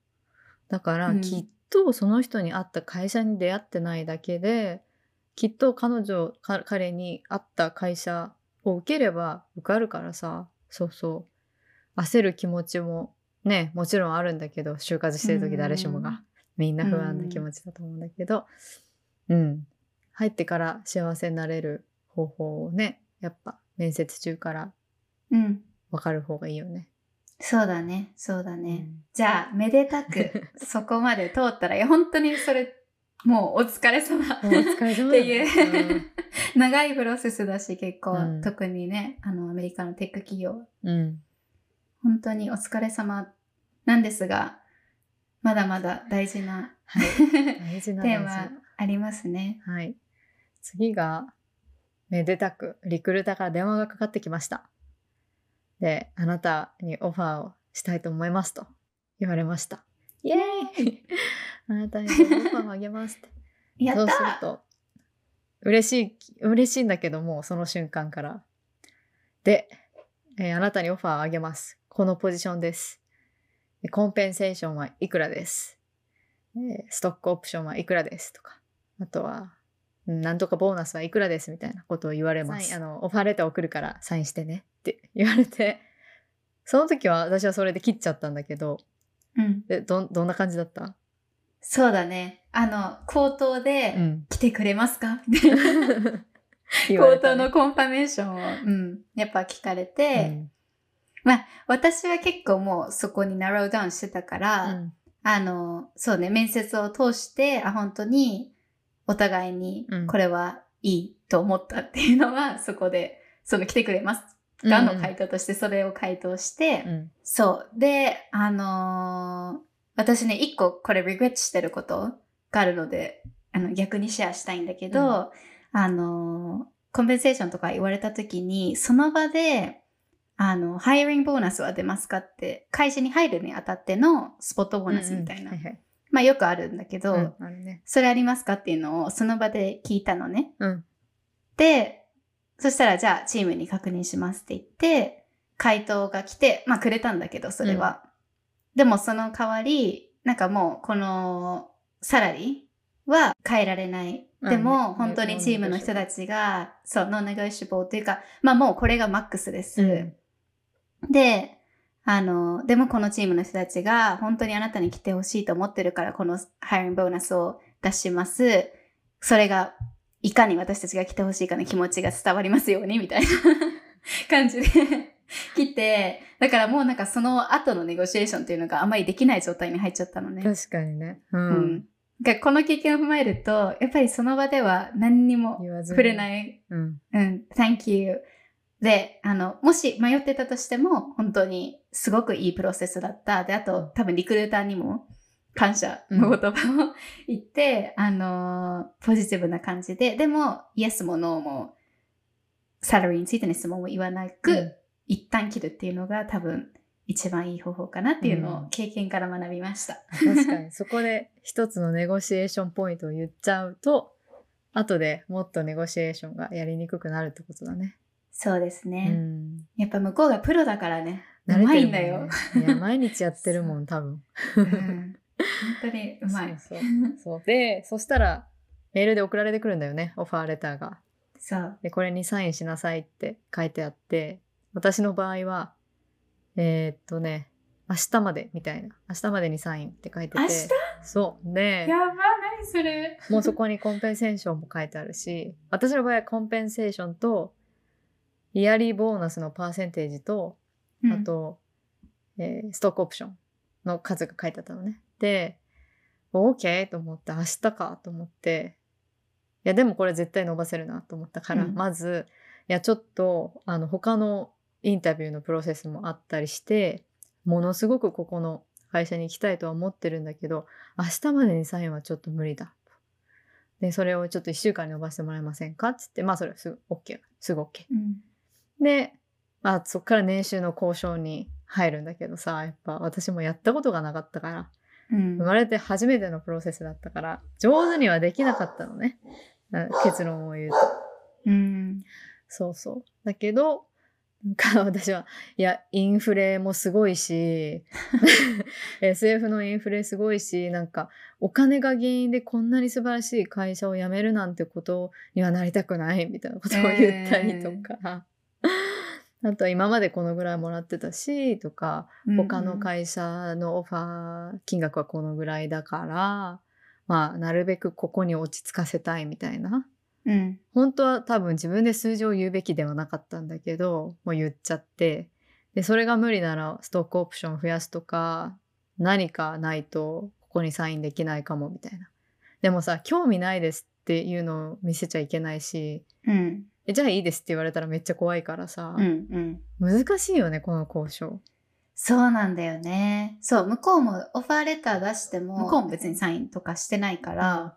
だから
うん。
きっとその人に合った会社に出会ってないだけできっと彼女か彼に合った会社を受ければ受かるからさ。そうそう。焦る気持ちもねもちろんあるんだけど就活してる時誰しもが、
うん。
みんな不安な気持ちだと思うんだけど、うん、入ってから幸せになれる方法をねやっぱ面接中から
うん。
分かる方がいいよね。
そうだね。そうだね。
うん
じゃあ、めでたく そこまで通ったら、いや、本当にそれ、もうお疲れ様。
お疲れ様
っていう、
うん
長いプロセスだし、結構、
うん
特にね、あの、アメリカのテック企業、
うん、
本当にお疲れ様なんですが、まだまだ大事な、
はい大事な
テーマありますね。
はい。次が、めでたく、リクルーターから電話がかかってきました。で、あなたにオファーをしたいと思いますと言われました。イエーイ あなたにオファーをあげますって。
や
そうすると、嬉しい、嬉しいんだけども、その瞬間から。で、えーあなたにオファーをあげます。このポジションです。でコンペンセーションはいくらです。えーストックオプションはいくらですとか。あとは、うんなんとかボーナスはいくらですみたいなことを言われます。あの、オファーレター送るからサインしてねって言われて、その時は私はそれで切っちゃったんだけど、
うん。
でどんどんな感じだった？
そうだね。あの、口頭で、
うん。
来てくれますか？みたいな。口頭のコンファメーションを、うん、やっぱ聞かれて、
うん
私は結構もうそこにナローダウンしてたから、
うん
あの、そうね、面接を通して、あ、本当にお互いに
うん。
これはいいと思ったっていうのは、そこで、その来てくれます。かの回答としてそれを回答して、
うん。
そう。で、あのー私ね、一個これ regret してることがあるので、あの逆にシェアしたいんだけど、あのーコンペンセーションとか言われた時に、その場で、あの、ハイリングボーナスは出ますかって、会社に入るにあたってのスポットボーナスみたいな。
うんうん。はいはい
まあよくあるんだけど、
うんね。
それありますかっていうのをその場で聞いたのね。
うん。
で、そしたらじゃあチームに確認しますって言って、回答が来て、まあくれたんだけど、それは。でもその代わり、なんかもうこのサラリーは変えられない。
うん
でも
ね
本当にチームの人たちが、そう、ノンネゴシブルというか、まあもうこれがマックスです。
うん
で、あの、でもこのチームの人たちが本当にあなたに来てほしいと思ってるからこのハイリングボーナスを出します。それがいかに私たちが来てほしいかの気持ちが伝わりますようにみたいな 感じで来て、だからもうなんかその後のネゴシエーションっていうのがあんまりできない状態に入っちゃったのね。
確かにね。う。
うんん。がこの経験を踏まえると、やっぱりその場では何にも触れない
うん。
うん、thank you. で、あの、もし迷ってたとしても、本当にすごくいいプロセスだった。で、あと、多分リクルーターにも感謝の言葉を言って、あの、ポジティブな感じで、でも、イエスもノーも、サラリーについての質問も言わなく、
うん
一旦切るっていうのが多分一番いい方法かなっていうの
うん
を経験から学びました。
確かに。そこで一つの negotiation point を言っちゃうと、後でもっとネゴシエーションがやりにくくなるってことだね。
そうです
う
ね。
ん。
やっぱ向こうがプロだからね。うまいんだよ。
いや、毎日やってるもん、多分。
うん本当にうまい。
そうそうそう。で、そしたら、メールで送られてくるんだよね、オファーレターが。
そう。
で、これにサインしなさいって書いてあって、私の場合は、えーっとね、明日までみたいな。明日までにサインって書いてて。
明日？
そう。で、
やば、何それ
もうそこにコンペンセーションも書いてあるし私の場合はコンペンセーションとイヤリーボーナスのパーセンテージとあと、えーストックオプションの数が書いてあったのね。で、OK と思って、明日かと思って、いや、でもこれ絶対伸ばせるなと思ったから、
うん
まず、いや、ちょっと、あの、他のインタビューのプロセスもあったりして、ものすごくここの会社に行きたいとは思ってるんだけど、明日までにサインはちょっと無理だ。で、それをちょっと1週間に伸ばしてもらえませんかつって、まあそれはすぐ OK。すぐ OK。
うん
で、まあ、そっから年収の交渉に入るんだけどさやっぱ私もやったことがなかったから。
うん。
生まれて初めてのプロセスだったから上手にはできなかったのね。あ結論を言うと。
うん。
そうそう。だけどなんか私はいやインフレもすごいし SF のインフレすごいしなんかお金が原因でこんなに素晴らしい会社を辞めるなんてことにはなりたくないみたいなことを言ったりとか、あとは今までこのぐらいもらってたしとか他の会社のオファー金額はこのぐらいだからまあなるべくここに落ち着かせたいみたいな。
うん。
本当は多分自分で数字を言うべきではなかったんだけどもう言っちゃって。でそれが無理ならストックオプション増やすとか何かないとここにサインできないかもみたいな。でもさ興味ないですっていうのを見せちゃいけないし
うん
えじゃあいいですって言われたらめっちゃ怖いからさ、
うんうん。
難しいよねこの交渉。
そうなんだよね。そう、向こうもオファーレター出しても、向こうも別にサインとかしてないから、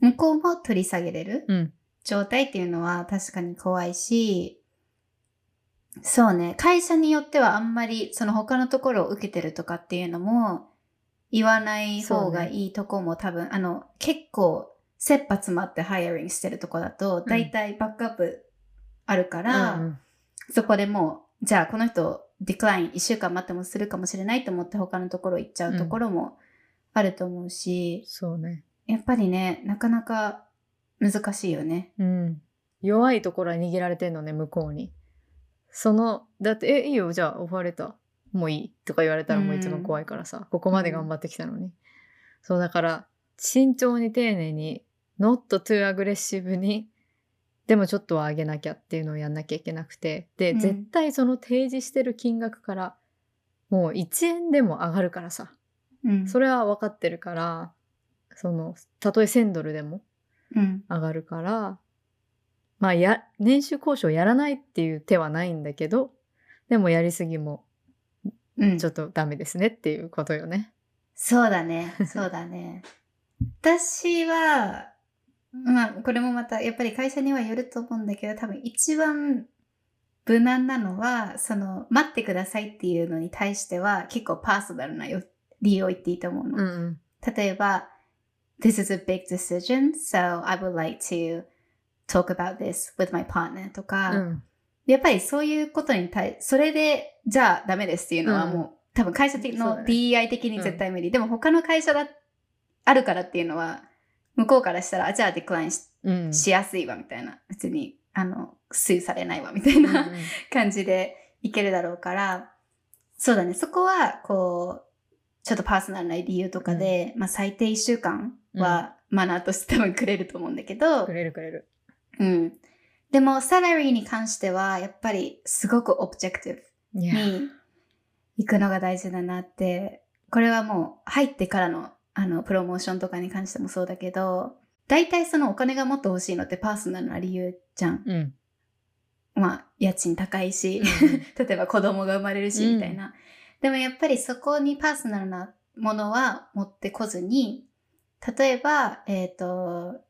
向こうも取り下げれる
うん。
状態っていうのは確かに怖いし、そうね、会社によってはあんまりその他のところを受けてるとかっていうのも言わない方がいいとこも多分、あの、結構切羽詰まってハイアリングしてるとこだと、だいたいバックアップあるから、
うんうん。
そこでもう、じゃあこの人、ディクライン1週間待ってもするかもしれないと思って他のところ行っちゃうところもあると思うし、
そうね。
やっぱりね、なかなか難しいよね。
うん。弱いところは握られてんのね向こうに。そのだって「えいいよじゃあオファーレターもういい」とか言われたらもう一番怖いからさ、ここまで頑張ってきたのに、そうだから慎重に丁寧に not too アグレッシブにでもちょっとは上げなきゃっていうのをやんなきゃいけなくてで、
うん
絶対その提示してる金額からもう1円でも上がるからさ
うん。
それは分かってるからそのたとえ1000ドルでも
うん。
上がるからまあや年収交渉やらないっていう手はないんだけどでもやりすぎも
うん
ちょっとダメですねっていうことよね。
そうだね。そうだね。私は、まあ、これもまた、やっぱり会社にはよると思うんだけど、多分一番無難なのは、その、待ってくださいっていうのに対しては、結構パーソナルなよ理由を言っていいと思うの。
うん
例えば、This is a big decision, so I would like to talk about this with my partner とか、
うん。
やっぱりそういうことに対それでじゃあダメですっていうのは
うん。
もう、多分会社的の DEI 的に絶対無理、でも他の会社だあるからっていうのは向こうからしたらあじゃあデクラインし
うん。
しやすいわみたいな。別にあのスーされないわみたいな、感じでいけるだろうから。そうだね。そこはこうちょっとパーソナルな理由とかで、まあ、最低1週間はマナーとして多分くれると思うんだけど、
くれるくれる。
うん。でも、サラリーに関しては、やっぱりすごく
objective
に行くのが大事だなって、これはもう入ってからの、あの、プロモーションとかに関してもそうだけど、大体そのお金がもっと欲しいのってパーソナルな理由じゃん。
うん
まあ、家賃高いし、
うん
例えば子供が生まれるし、
うん
みたいな。でもやっぱりそこにパーソナルなものは持ってこずに、例えば、えっ、と、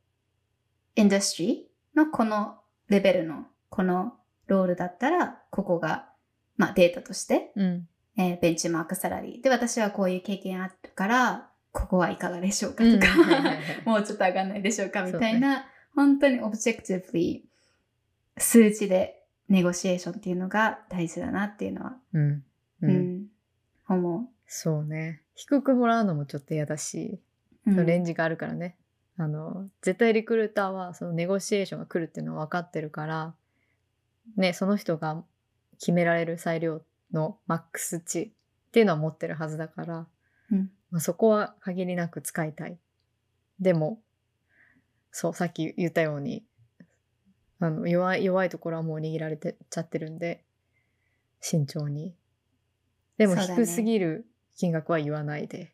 インダストリーのこのレベルのこのロールだったら、ここが、まあデータとして、
うん
えーベンチマークサラリー。で、私はこういう経験あるから、ここはいかがでしょうか
うん
とか、もうちょっと上がんないでしょうかみたいな、本当に objective に数字で negotiation っていうのが大事だなっていうのは、
うん
う、
うんん
思
そうね。低くもらうのもちょっと嫌だし、レ
うん。
ンジがあるからね。あの絶対リクルーターはその negotiation が来るっていうのは分かってるからねその人が決められる裁量のマックス値っていうのは持ってるはずだから、
うん
まあ、そこは限りなく使いたい。でもそうさっき言ったようにあの弱い弱いところはもう握られてちゃってるんで慎重に。でも低すぎる金額は言わないで、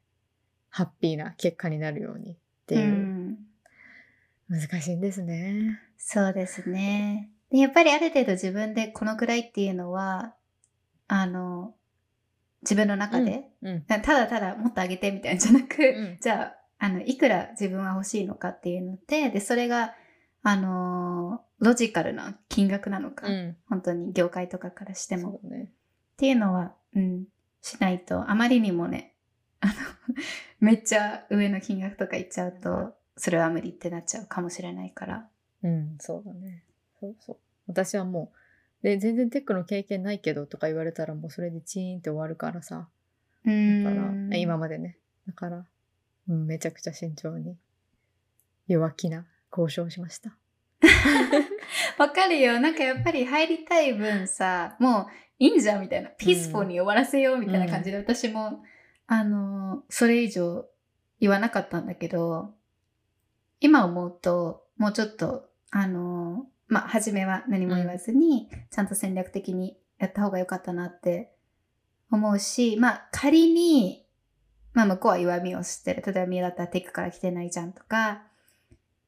ハッピーな結果になるようにっていう、
ん。
難しいんですね。
そうですね。でやっぱりある程度自分でこのくらいっていうのは、あの、自分の中で、
うん
ただただもっと上げてみたいなんじゃなく、
ん。
じゃあ、あの、いくら自分は欲しいのかっていうので、で、それが、あのーロジカルな金額なのか、
うん。
本当に業界とかからしても。
ね。
っていうのは、うん、しないと、あまりにもね、あの、めっちゃ上の金額とか言っちゃうと、それは無理ってなっちゃうかもしれないから。
うんそうだね。そうそう。私はもうで全然テックの経験ないけどとか言われたらもうそれでチーンって終わるからさ。だから今までね。だから、うん、めちゃくちゃ慎重に弱気な交渉をしました。
わかるよ。なんかやっぱり入りたい分さ、もういいんじゃんみたいな。ピースフォーに終わらせようみたいな感じで、私も、あの、それ以上言わなかったんだけど、今思うと、もうちょっと、あの、まあ、初めは何も言わずに、ちゃんと戦略的にやった方が良かったなって思うし、まあ、仮に、まあ、向こうは弱みを知ってる。例えば、ミラだったらテックから来てないじゃんとか、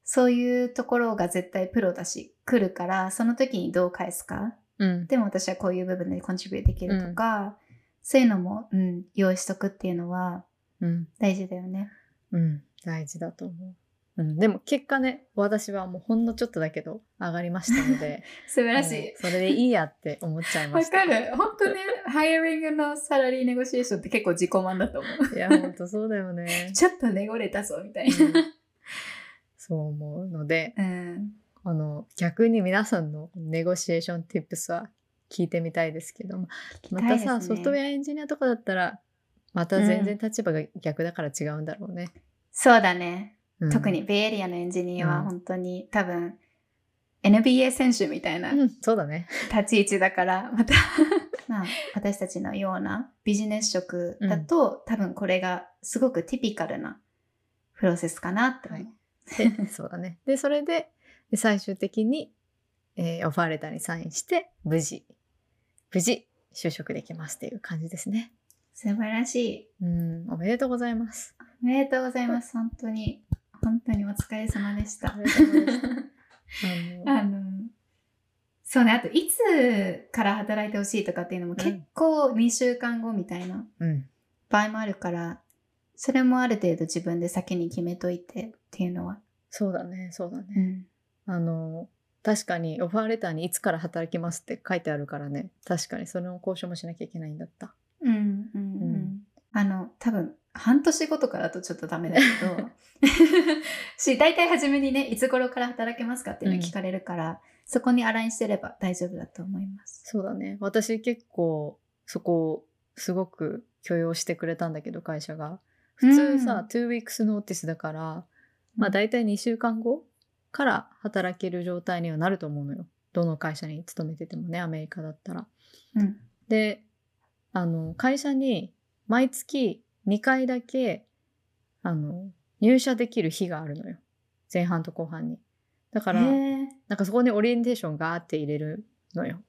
そういうところが絶対プロだし、来るから、その時にどう返すか。
うん
でも私はこういう部分でコントリビューできるとか、そういうのも、うん、用意しとくっていうのは
うん
大事だよね。
うん大事だと思う、うん、でも結果ね私はもうほんのちょっとだけど上がりましたので
素晴らしい。
それでいいやって思っちゃいま
わ
した
かる。本当ね、ハイアリングのサラリーネゴシエーションって結構自己満だと思う。
いやほんとそうだよね
ちょっとネゴれたぞ、みたい
うん
な。
そう思うので
うん。
あの逆に皆さんのネゴシエーション tips は聞いてみたいですけどもまたさ、ソフトウェアエンジニアとかだったらまた全然立場が逆だから違うんだろうね、
そうだね。
うん。
特にベイエリアのエンジニアは
うん。
本当に多分 NBA 選手みたいな
うんそうだね。
立ち位置だから、また まあ私たちのようなビジネス職だと、多分これがすごくティピカルなプロセスかなって思う。
で そうだね。でそれでで最終的に、えーオファーレターにサインして無事無事就職できますっていう感じですね。
素晴らしい。
うんおめでとうございます。
おめでとうございます。本当に、本当にお疲れ様でした。
あの
そうね、あといつから働いてほしいとかっていうのも結構2週間後みたいな
うん
場合もあるから、それもある程度自分で先に決めといてっていうのは。
そうだねそうだね、
うん。
あの確かにオファーレターにいつから働きますって書いてあるからね確かにその交渉もしなきゃいけないんだった
うんうんうん。
うん
あの、多分、半年後とかだとちょっとダメだけど、し、大体初めにね、いつ頃から働けますかっていうのを聞かれるから、そこにアラインしてれば大丈夫だと思います。
そうだね。私結構そこをすごく許容してくれたんだけど会社が。普通さ、2 weeks notice だからまあ大体2週間後から働ける状態にはなると思うのよ。どの会社に勤めててもねアメリカだったら。
うん。
であの会社に毎月2回だけあの入社できる日があるのよ。前半と後半に。だからなんかそこにオリエンテーションガーって入れるのよ。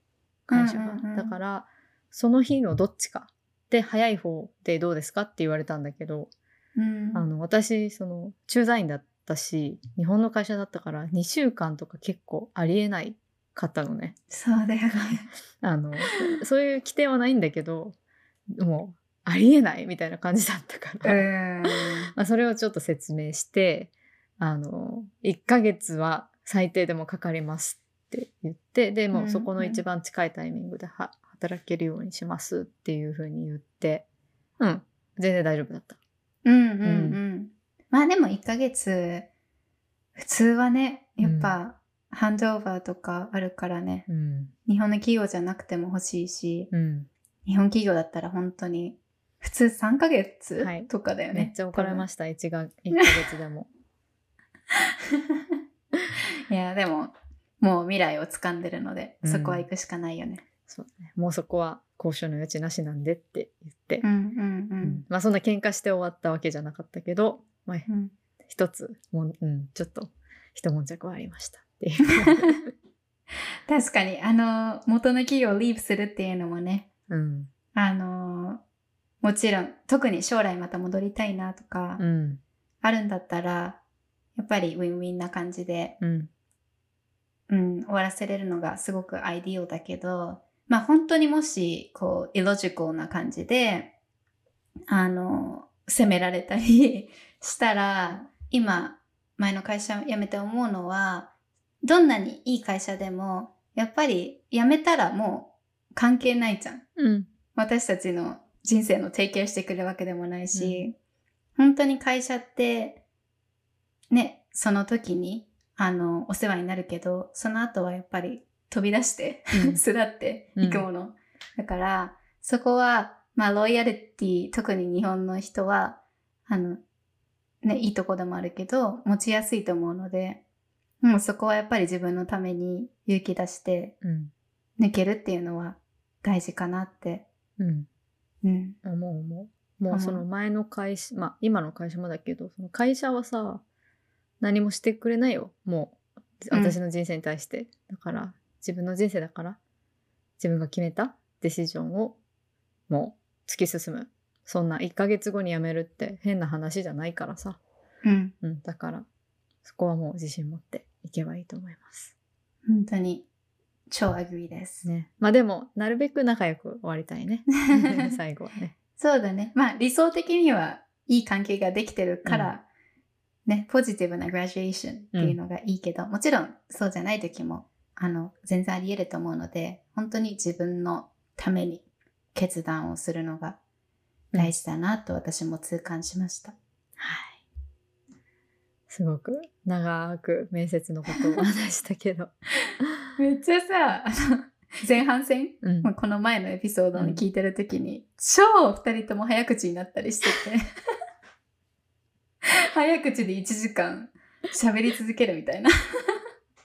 会社が、
うんうんうん。
だからその日のどっちかで早い方でどうですかって言われたんだけど、
うん。
あの私その駐在員だったし日本の会社だったから2週間とか結構ありえないかったのね。
そうだよね。
あのそういう規定はないんだけどもうありえないみたいな感じだったから、
うん。
まあ、それをちょっと説明してあの1ヶ月は最低でもかかりますって言ってでも
うん
そこの一番近いタイミングでは働けるようにしますっていうふうに言ってうん。全然大丈夫だった。
うんうんうん。まあでも1ヶ月、普通はね、やっぱ、ハンドオーバーとかあるからね、
うん。
日本の企業じゃなくても欲しいし、
うん。
日本企業だったら本当に、普通3ヶ月
はい
とかだよね。
めっちゃ怒られま
し
した1が1ヶ月でも。
た。いや、でも、もう未来を掴んでるので、
うん
そこは行くしかないよね。
そうね、もうそこは交渉の余地なしなんでって言って、
うんうんう
うん
ん。
まあそんな喧嘩して終わったわけじゃなかったけど、まあ、
うん
一つもう、うん、ちょっと一悶着はありましたっていう。
確かに、あの、元の企業をリープするっていうのもね、
うん。
あの、もちろん、特に将来また戻りたいなとか、
うん。
あるんだったら、やっぱりウィンウィンな感じで、
うん。
うん、終わらせれるのがすごくアイディオだけど、まあ本当にもし、こう、イロジカルな感じで、あの、責められたり したら、今、前の会社辞めて思うのは、どんなにいい会社でも、やっぱり辞めたらもう関係ないじゃん。
うん。
私たちの人生の提供してくれるわけでもないし、本当に会社って、ね、その時に、あの、お世話になるけど、その後はやっぱり飛び出して、
うん
巣立っていくもの。だから、そこは、まあ、ロイヤリティ、特に日本の人は、あの、ね、いいとこでもあるけど、持ちやすいと思うので、もうそこはやっぱり自分のために勇気出して
うん。
抜けるっていうのは大事かなって。
うん。
うん。
思う思う。もうその前の会社、まあ今の会社もだけど、その会社はさ、何もしてくれないよ。もう、
うん
私の人生に対して。だから、自分の人生だから、自分が決めた decision を、もう突き進む。そんな1ヶ月後に辞めるって変な話じゃないからさ。
うん。
うん。だから、そこはもう自信持っていけばいいと思います。
本当に超 agree です。
ね。まあでも、なるべく仲良く終わりたいね。最後はね。
そうだね。まあ理想的にはいい関係ができてるから、ね、ポジティブな graduation っていうのがいいけど、もちろんそうじゃない時も、あの、全然あり得ると思うので、本当に自分のために決断をするのが大事だなと私も痛感しました。
はい。すごく長く面接のことを話したけど。
めっちゃさ、あの、前半戦？
うん。
まあこの前のエピソードに聞いてる時に、超二人とも早口になったりしてて。早口で1時間喋り続けるみたいな。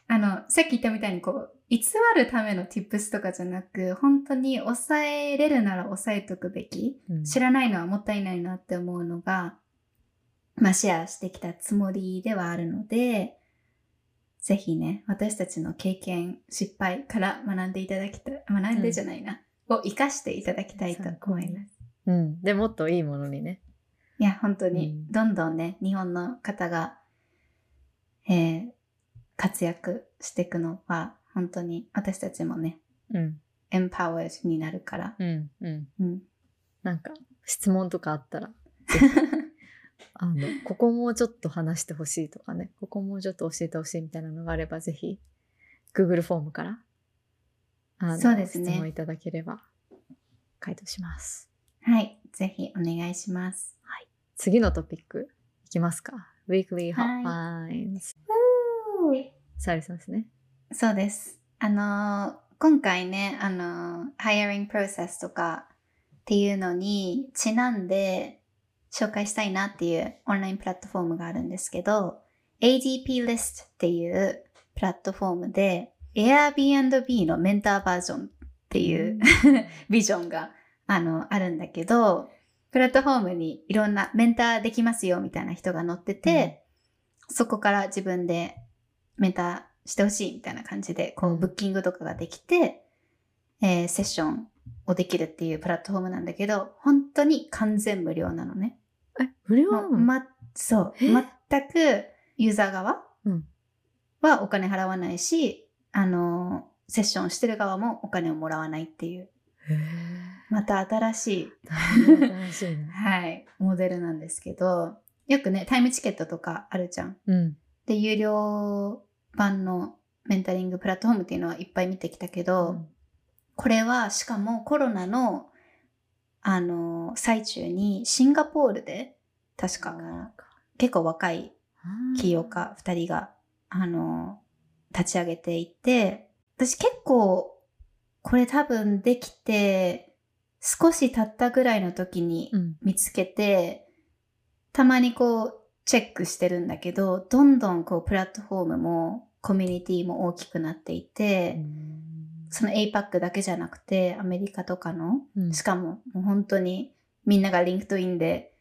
あのさっき言ったみたいにこう偽るための tips とかじゃなく本当に抑えれるなら抑えとくべき
うん。
知らないのはもったいないなって思うのが、まあ、シェアしてきたつもりではあるので、ぜひね、私たちの経験、失敗から学んでいただきたい、学んでじゃないな、を活かしていただきたいと思います。
うん。でもっといいものにね。
いや、本当に、
うん
どんどんね、日本の方が、えー活躍していくのは、本当に私たちもね、
うん。
エンパワーになるから。
うん。うん。
うん。
なんか、質問とかあったら、あの、ここもうちょっと話してほしいとかね、ここもうちょっと教えてほしいみたいなのがあれば、ぜひ、Google フォームから、あの
そうですね
質問いただければ、回答します。
はい。ぜひお願いします。
次のトピックいきますか。Weekly
は
Hotlines。サリさんですね。
そうです。あのー今回ね、あのー、ハイアリングプロセスとかっていうのにちなんで紹介したいなっていうオンラインプラットフォームがあるんですけど、ADP List っていうプラットフォームで Airbnb のメンターバージョンっていう ビジョンがあのあるんだけど、プラットフォームにいろんなメンターできますよみたいな人が載ってて、そこから自分でメンターしてほしいみたいな感じで、こ
うん。
う、ブッキングとかができて、えーセッションをできるっていうプラットフォームなんだけど、本当に完全無料なのね。
え、無料なの、
ま、そう、
え？
全くユーザー側
うん。
はお金払わないし、あのーセッションしてる側もお金をもらわないっていう、
へ
また新しい
新しいね。
はい、モデルなんですけど、よくね、タイムチケットとかあるじゃん。
うん。
で、有料版のメンタリングプラットフォームっていうのはいっぱい見てきたけど、これはしかもコロナの、あの、最中にシンガポールで、確か、結構若い起業家2人が、あの、立ち上げていて、私結構、これ多分できて、少し経ったぐらいの時に
うん。
見つけて、たまにこう、チェックしてるんだけど、どんどんこう、プラットフォームも、コミュニティも大きくなっていて、その APAC だけじゃなくて、アメリカとかの、
うん。
しかももう本当にみんなが LinkedIn で、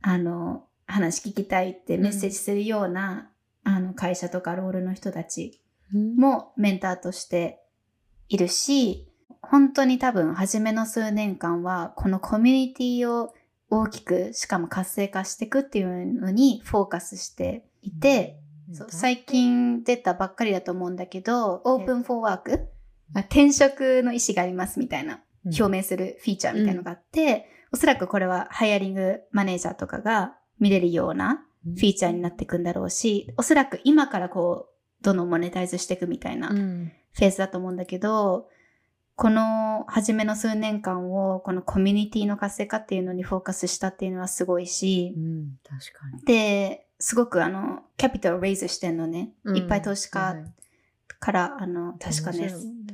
あの、話聞きたいってメッセージするようなあの会社とかロールの人たち
うん。
もメンターとしているし、本当に多分初めの数年間はこのコミュニティを大きくしかも活性化していくっていうのにフォーカスしていて、そう最近出たばっかりだと思うんだけど、オープンフォーワーク、あ転職の意思がありますみたいな表明するフィーチャーみたいなのがあって、おそらくこれはハイアリングマネージャーとかが見れるような
フ
フィーチャーになっていくんだろうし、おそらく今からこう、どんどんモネタイズしていくみたいな
うん。
フェーズだと思うんだけど、この初めの数年間をこのコミュニティの活性化っていうのにフォーカスしたっていうのはすごいし
う、ん確かに。
で、すごくあの、キャピタルをレイズしてんのね。
うん。
いっぱい投資家
はいはい
から、あの、確かね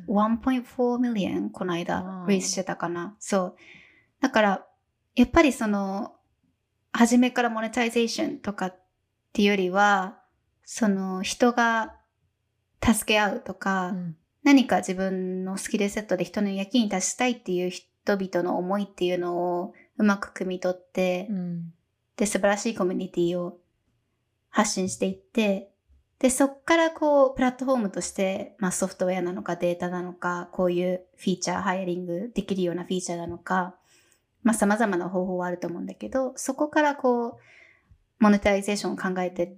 1.4 million この間 raise してたかな。そう。だから、やっぱりその、初めから monetization とかっていうよりは、その人が助け合うとか、
うん
何か自分の skill set で人の役に立ちたいっていう人々の思いっていうのをうまく汲み取って、
うん
で、素晴らしいコミュニティを発信していって、で、そっからこう、プラットフォームとして、まあソフトウェアなのかデータなのか、こういうフィーチャー、ハイアリングできるようなフィーチャーなのか、まあ様々な方法はあると思うんだけど、そこからこう、モネタイゼーションを考えて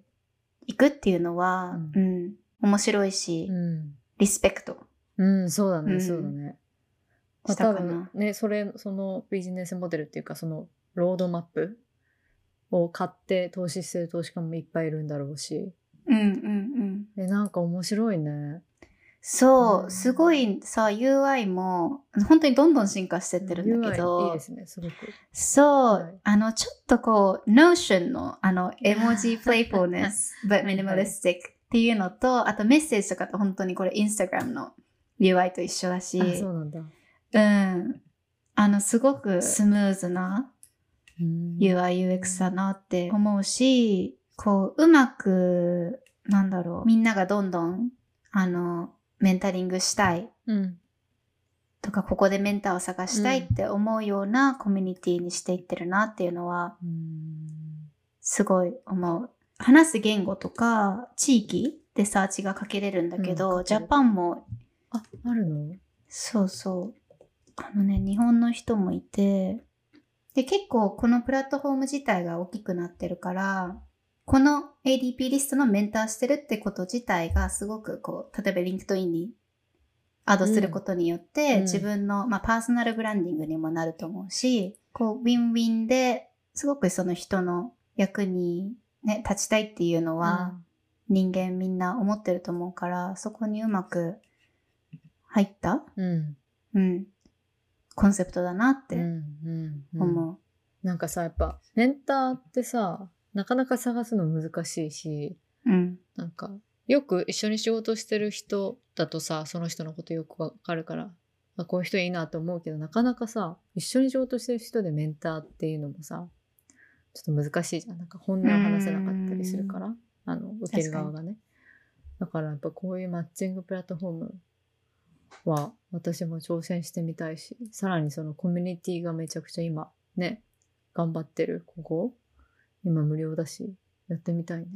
いくっていうのは、
う
うん、面白いし、
うん
リスペクト
うん、そうだね、
うん
そうだね。まあ、
した
多
かな
分。ね、それ、そのビジネスモデルっていうか、そのロードマップを買って投資してる投資家もいっぱいいるんだろうし。
うんうんうん。
え、なんか面白いね。
そうう、
ん
すごいさ、UI も、本当にどんどん進化してってるんだけ
UI
ど、
いいですね、すごく。
そう、
はい
あの、ちょっとこう、Notion の、あの、絵文字 playfulness, but
はい
minimalistic っていうのと、あとメッセージとかと本当にこれ Instagram の UI と一緒だし、
あ、そうなんだ。
うん。あの、すごくスムーズな
うん
UI、UX だなって思うし、こう、うまく、なんだろう、みんながどんどん、あの、メンタリングしたい
うん。
とか、ここでメンターを探したいって思うようなコミュニティにしていってるなっていうのは、
うん
すごい思う。話す言語とか、地域でサーチがかけれるんだけど、
うん
ジャパンも、
あ、あるの？
そうそう。あのね、日本の人もいて、で、結構このプラットフォーム自体が大きくなってるから、この ADP リストのメンターしてるってこと自体がすごくこう、例えば LinkedIn にアドすることによって、
うん
自分の、まあ、パーソナルブランディングにもなると思うし、こう、ウィンウィンですごくその人の役にね、立ちたいっていうのは、人間みんな思ってると思うから、そこにうまく入った
うん。
うん。コンセプトだなって
うん。うん。うん
思う。
なんかさ、やっぱ、メンターってさ、なかなか探すの難しいし、
うん。
なんか、よく一緒に仕事してる人だとさ、その人のことよくわかるから、あこういう人いいなと思うけど、なかなかさ、一緒に仕事してる人でメンターっていうのもさ、ちょっと難しいじゃん。なんか本音を話せなかったりするから、あの、受ける側がね。だからやっぱこういうマッチングプラットフォームは私も挑戦してみたいし、さらにそのコミュニティがめちゃくちゃ今ね、頑張ってるここ、今無料だし、やってみたいね。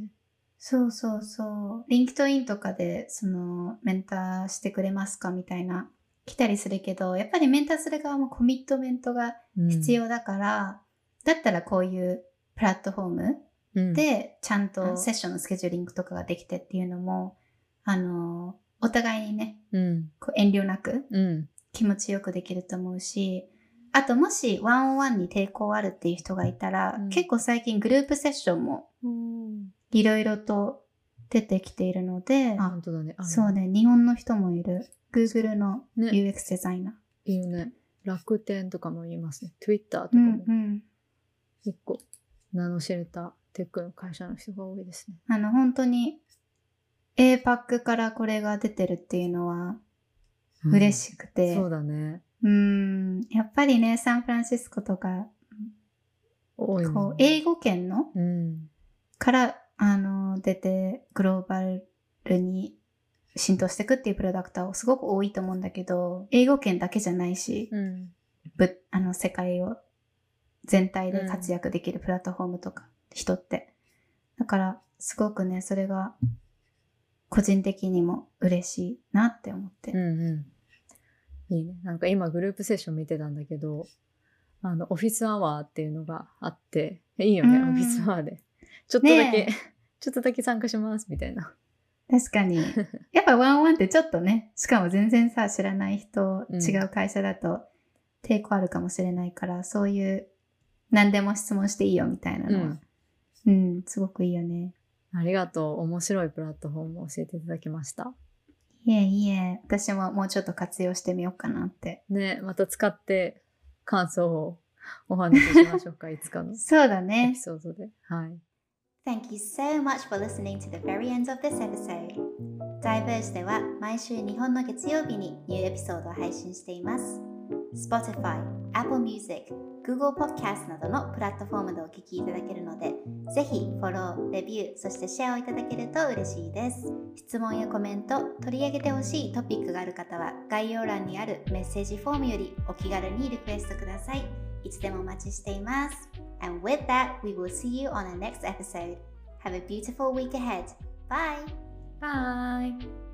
そうそうそう。 LinkedIn とかで、その、メンターしてくれますかみたいな、来たりするけど、やっぱりメンターする側もコミットメントが必要だから、だったらこういうプラットフォーム
うん、
で、ちゃん
うん。
とセッションのスケジューリングとかができてっていうのも、あの、お互いにね、
うん、
こう遠慮なく
うん、
気持ちよくできると思うし、あともしワンオンワンに抵抗あるっていう人がいたら、
うん
結構最近グループセッションもいろいろと出てきているので、
あ、本当だね。
そう。ね、日本の人もいる。Google の
ね
UX デザイナー。
いいよね。楽天とかも言いますね。Twitter とか
うん
も
うん。
結構、名の知れたテックの会社の人が多いですね。
あの、本当に APAC からこれが出てるっていうのは嬉しくて、
そうだね。
うん、やっぱりね、サンフランシスコとか、こう、英語圏の
うん。
から、あの、出て、グローバルに浸透していくっていうプロダクターをすごく多いと思うんだけど、英語圏だけじゃないし、
うん。
ぶあの、世界を全体で活躍できるプラットフォームとか、人って。だから、すごくね、それが個人的にも嬉しいなって思って。
うんうん。いいね。なんか今グループセッション見てたんだけど、あの、オフィスアワーっていうのがあって、いいよね、
うん
オフィスアワーで。ちょっとだけ、
ね
ちょっとだけ参加します、みたいな。
確かに。やっぱワンワンってちょっとね、しかも全然さ、知らない人、
うん
違う会社だと抵抗あるかもしれないから、そういう何でも質問していいよみたいなのは、うん、すごくいいよね。
ありがとう。面白いプラットフォームを教えていただきました。
いえいえ、私ももうちょっと活用してみようかなって。
ね、また使って感想をお話ししましょうか、いつかの
そうだ
エ
ね
ピ。ソードで。はい。
Thank you so much for listening to the very end of this episode. Diverge では毎週日本の月曜日にニューエピソードを配信しています。Spotify、Apple Music、Google Podcast などのプラットフォームでお聞きいただけるので、ぜひフォロー、レビュー、そしてシェアをいただけると嬉しいです。質問やコメント、取り上げてほしいトピックがある方は概要欄にあるメッセージフォームよりお気軽にリクエストください。いつでもお待ちしています。And with that, we will see you on the next episode. Have a beautiful week ahead. Bye!
バイ